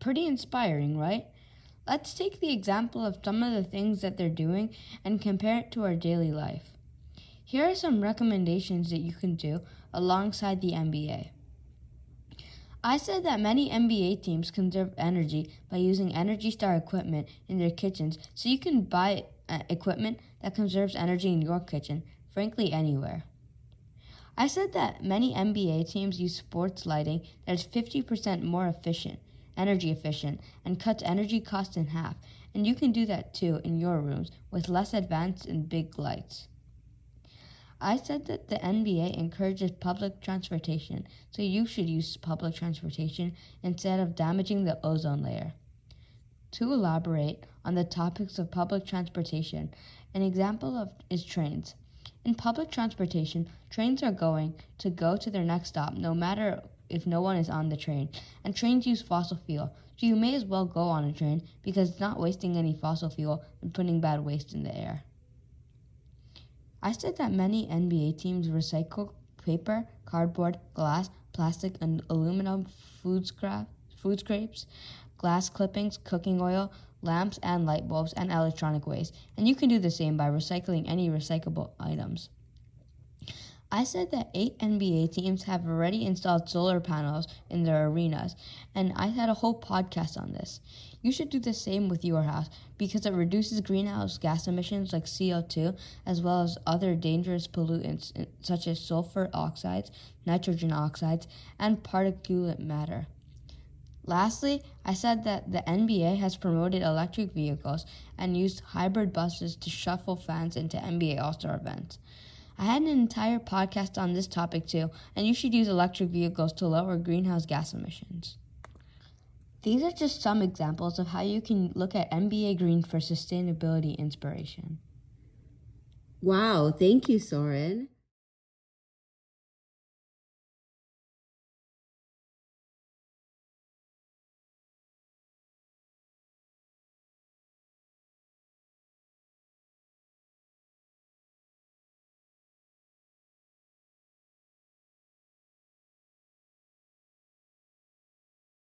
Pretty inspiring, right? Let's take the example of some of the things that they're doing and compare it to our daily life. Here are some recommendations that you can do alongside the NBA. I said that many NBA teams conserve energy by using Energy Star equipment in their kitchens, so you can buy uh, equipment that conserves energy in your kitchen, frankly, anywhere. I said that many NBA teams use sports lighting that is 50% more efficient, energy efficient, and cuts energy costs in half, and you can do that too in your rooms with less advanced and big lights. I said that the NBA encourages public transportation, so you should use public transportation instead of damaging the ozone layer. To elaborate on the topics of public transportation, an example of is trains. In public transportation, trains are going to go to their next stop no matter if no one is on the train, and trains use fossil fuel, so you may as well go on a train because it's not wasting any fossil fuel and putting bad waste in the air. I said that many NBA teams recycle paper, cardboard, glass, plastic, and aluminum food, scrap, food scrapes, glass clippings, cooking oil, lamps, and light bulbs, and electronic waste. And you can do the same by recycling any recyclable items. I said that eight NBA teams have already installed solar panels in their arenas, and I had a whole podcast on this. You should do the same with your house because it reduces greenhouse gas emissions like CO2 as well as other dangerous pollutants such as sulfur oxides, nitrogen oxides, and particulate matter. Lastly, I said that the NBA has promoted electric vehicles and used hybrid buses to shuffle fans into NBA All Star events. I had an entire podcast on this topic too, and you should use electric vehicles to lower greenhouse gas emissions. These are just some examples of how you can look at NBA Green for sustainability inspiration. Wow, thank you, Soren.